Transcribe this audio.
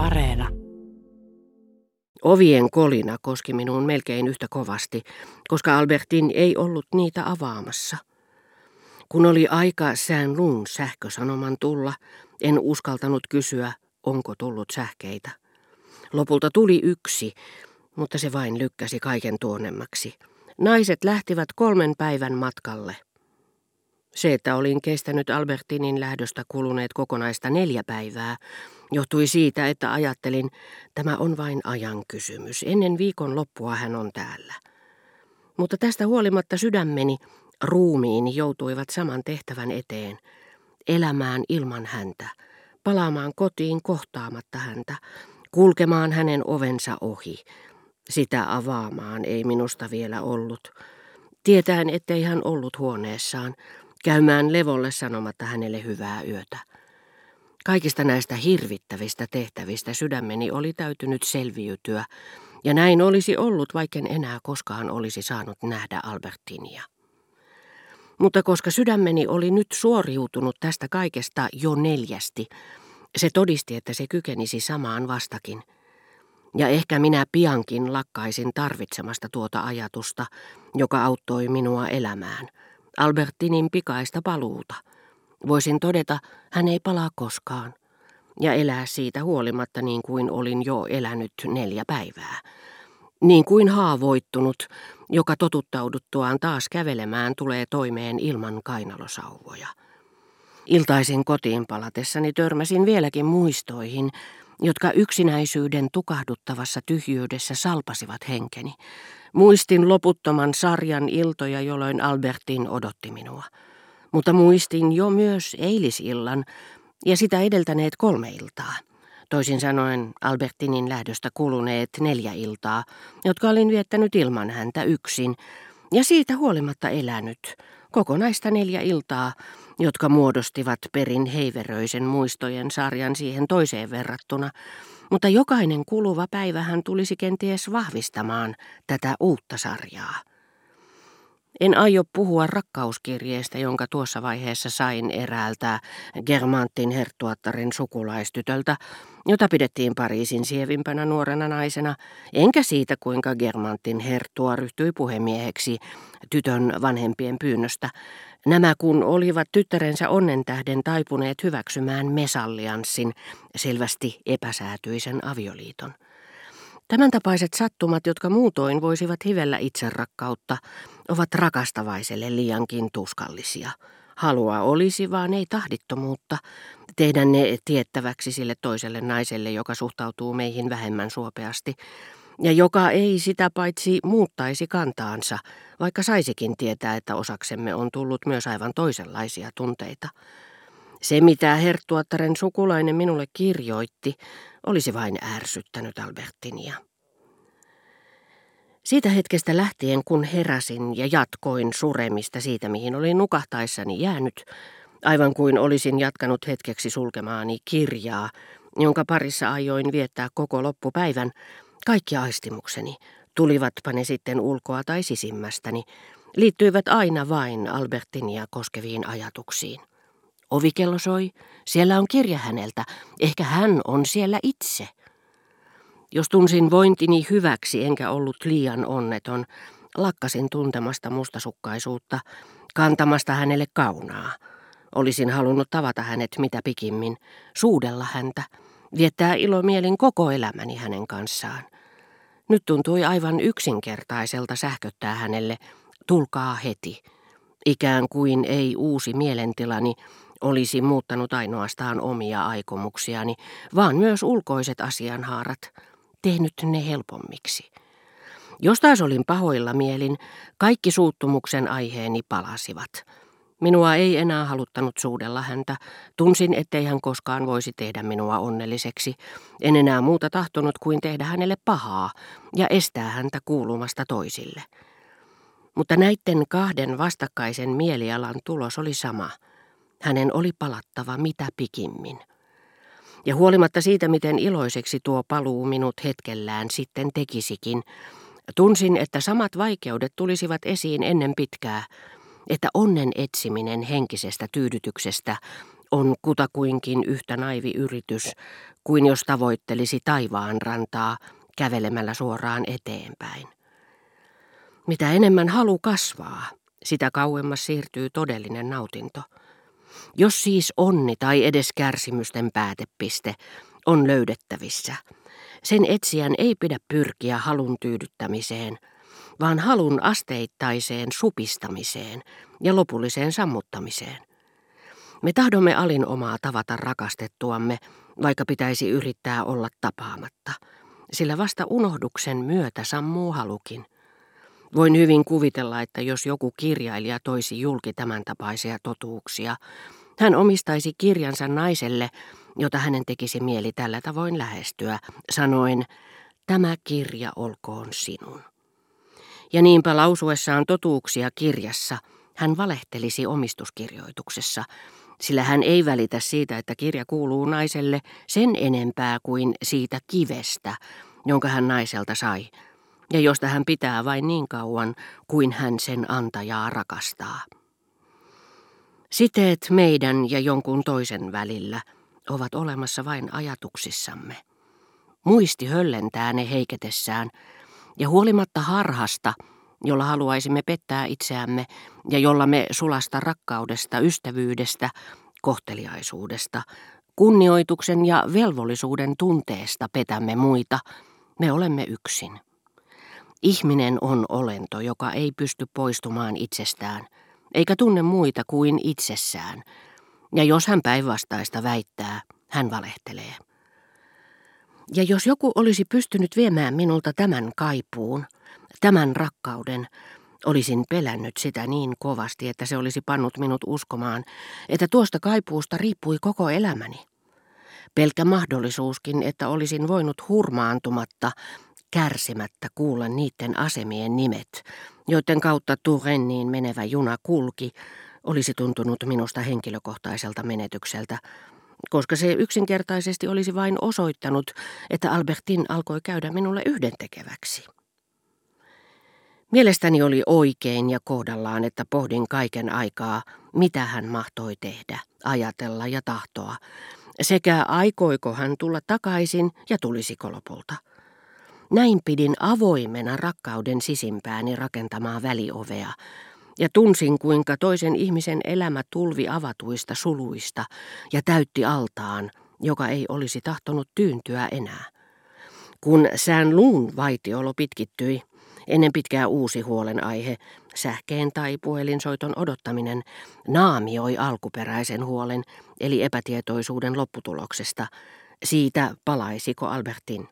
Areena. Ovien kolina koski minuun melkein yhtä kovasti, koska Albertin ei ollut niitä avaamassa. Kun oli aika sään luun sähkösanoman tulla, en uskaltanut kysyä, onko tullut sähkeitä. Lopulta tuli yksi, mutta se vain lykkäsi kaiken tuonnemmaksi. Naiset lähtivät kolmen päivän matkalle. Se, että olin kestänyt Albertinin lähdöstä kuluneet kokonaista neljä päivää, johtui siitä, että ajattelin, tämä on vain ajan kysymys. Ennen viikon loppua hän on täällä. Mutta tästä huolimatta sydämeni, ruumiin joutuivat saman tehtävän eteen. Elämään ilman häntä, palaamaan kotiin kohtaamatta häntä, kulkemaan hänen ovensa ohi. Sitä avaamaan ei minusta vielä ollut. Tietäen, ettei hän ollut huoneessaan, käymään levolle sanomatta hänelle hyvää yötä. Kaikista näistä hirvittävistä tehtävistä sydämeni oli täytynyt selviytyä, ja näin olisi ollut, vaikken enää koskaan olisi saanut nähdä Albertinia. Mutta koska sydämeni oli nyt suoriutunut tästä kaikesta jo neljästi, se todisti, että se kykenisi samaan vastakin. Ja ehkä minä piankin lakkaisin tarvitsemasta tuota ajatusta, joka auttoi minua elämään. Albertinin pikaista paluuta. Voisin todeta, hän ei palaa koskaan. Ja elää siitä huolimatta niin kuin olin jo elänyt neljä päivää. Niin kuin haavoittunut, joka totuttauduttuaan taas kävelemään tulee toimeen ilman kainalosauvoja. Iltaisin kotiin palatessani törmäsin vieläkin muistoihin, jotka yksinäisyyden tukahduttavassa tyhjyydessä salpasivat henkeni. Muistin loputtoman sarjan iltoja, jolloin Albertin odotti minua. Mutta muistin jo myös eilisillan ja sitä edeltäneet kolme iltaa. Toisin sanoen Albertinin lähdöstä kuluneet neljä iltaa, jotka olin viettänyt ilman häntä yksin, ja siitä huolimatta elänyt, kokonaista neljä iltaa, jotka muodostivat perin heiveröisen muistojen sarjan siihen toiseen verrattuna, mutta jokainen kuluva päivä hän tulisi kenties vahvistamaan tätä uutta sarjaa. En aio puhua rakkauskirjeestä, jonka tuossa vaiheessa sain eräältä Germantin herttuattaren sukulaistytöltä, jota pidettiin Pariisin sievimpänä nuorena naisena, enkä siitä, kuinka Germantin herttua ryhtyi puhemieheksi tytön vanhempien pyynnöstä. Nämä kun olivat tyttärensä onnentähden taipuneet hyväksymään mesallianssin, selvästi epäsäätyisen avioliiton. Tämän tapaiset sattumat, jotka muutoin voisivat hivellä itserakkautta, ovat rakastavaiselle liiankin tuskallisia. Halua olisi, vaan ei tahdittomuutta, tehdä ne tiettäväksi sille toiselle naiselle, joka suhtautuu meihin vähemmän suopeasti, ja joka ei sitä paitsi muuttaisi kantaansa, vaikka saisikin tietää, että osaksemme on tullut myös aivan toisenlaisia tunteita. Se, mitä herttuattaren sukulainen minulle kirjoitti, olisi vain ärsyttänyt Albertinia. Siitä hetkestä lähtien, kun heräsin ja jatkoin suremista siitä, mihin olin nukahtaessani jäänyt, aivan kuin olisin jatkanut hetkeksi sulkemaani kirjaa, jonka parissa ajoin viettää koko loppupäivän, kaikki aistimukseni, tulivatpa ne sitten ulkoa tai sisimmästäni, liittyivät aina vain Albertinia koskeviin ajatuksiin. Ovikello soi, siellä on kirja häneltä, ehkä hän on siellä itse. Jos tunsin vointini hyväksi enkä ollut liian onneton, lakkasin tuntemasta mustasukkaisuutta, kantamasta hänelle kaunaa. Olisin halunnut tavata hänet mitä pikimmin, suudella häntä, viettää ilomielin koko elämäni hänen kanssaan. Nyt tuntui aivan yksinkertaiselta sähköttää hänelle, tulkaa heti. Ikään kuin ei uusi mielentilani olisi muuttanut ainoastaan omia aikomuksiani, vaan myös ulkoiset asianhaarat, tehnyt ne helpommiksi. Jos taas olin pahoilla mielin, kaikki suuttumuksen aiheeni palasivat. Minua ei enää haluttanut suudella häntä. Tunsin, ettei hän koskaan voisi tehdä minua onnelliseksi. En enää muuta tahtonut kuin tehdä hänelle pahaa ja estää häntä kuulumasta toisille. Mutta näiden kahden vastakkaisen mielialan tulos oli sama – hänen oli palattava mitä pikimmin. Ja huolimatta siitä, miten iloiseksi tuo paluu minut hetkellään sitten tekisikin, tunsin, että samat vaikeudet tulisivat esiin ennen pitkää, että onnen etsiminen henkisestä tyydytyksestä on kutakuinkin yhtä naivi yritys kuin jos tavoittelisi taivaan rantaa kävelemällä suoraan eteenpäin. Mitä enemmän halu kasvaa, sitä kauemmas siirtyy todellinen nautinto. Jos siis onni tai edes kärsimysten päätepiste on löydettävissä, sen etsijän ei pidä pyrkiä halun tyydyttämiseen, vaan halun asteittaiseen supistamiseen ja lopulliseen sammuttamiseen. Me tahdomme alin omaa tavata rakastettuamme, vaikka pitäisi yrittää olla tapaamatta, sillä vasta unohduksen myötä sammuu halukin. Voin hyvin kuvitella, että jos joku kirjailija toisi julki tämän tapaisia totuuksia, hän omistaisi kirjansa naiselle, jota hänen tekisi mieli tällä tavoin lähestyä, sanoen, tämä kirja olkoon sinun. Ja niinpä lausuessaan totuuksia kirjassa hän valehtelisi omistuskirjoituksessa, sillä hän ei välitä siitä, että kirja kuuluu naiselle sen enempää kuin siitä kivestä, jonka hän naiselta sai, ja josta hän pitää vain niin kauan kuin hän sen antajaa rakastaa. Siteet meidän ja jonkun toisen välillä ovat olemassa vain ajatuksissamme. Muisti höllentää ne heiketessään, ja huolimatta harhasta, jolla haluaisimme pettää itseämme ja jolla me sulasta rakkaudesta, ystävyydestä, kohteliaisuudesta, kunnioituksen ja velvollisuuden tunteesta petämme muita, me olemme yksin. Ihminen on olento, joka ei pysty poistumaan itsestään, eikä tunne muita kuin itsessään, ja jos hän päinvastaista väittää, hän valehtelee. Ja jos joku olisi pystynyt viemään minulta tämän kaipuun, tämän rakkauden, olisin pelännyt sitä niin kovasti, että se olisi pannut minut uskomaan, että tuosta kaipuusta riippui koko elämäni. Pelkä mahdollisuuskin, että olisin voinut hurmaantumatta, kärsimättä kuulla niiden asemien nimet, joiden kautta Turenniin menevä juna kulki, olisi tuntunut minusta henkilökohtaiselta menetykseltä, koska se yksinkertaisesti olisi vain osoittanut, että Albertin alkoi käydä minulle yhdentekeväksi. Mielestäni oli oikein ja kohdallaan, että pohdin kaiken aikaa, mitä hän mahtoi tehdä, ajatella ja tahtoa, sekä aikoiko hän tulla takaisin ja tulisiko lopulta. Näin pidin avoimena rakkauden sisimpääni rakentamaa väliovea, ja tunsin kuinka toisen ihmisen elämä tulvi avatuista suluista ja täytti altaan, joka ei olisi tahtonut tyyntyä enää. Kun sään luun vaitiolo pitkittyi, ennen pitkää uusi huolenaihe, sähkeen tai puhelinsoiton odottaminen, naamioi alkuperäisen huolen, eli epätietoisuuden lopputuloksesta, siitä palaisiko Albertin.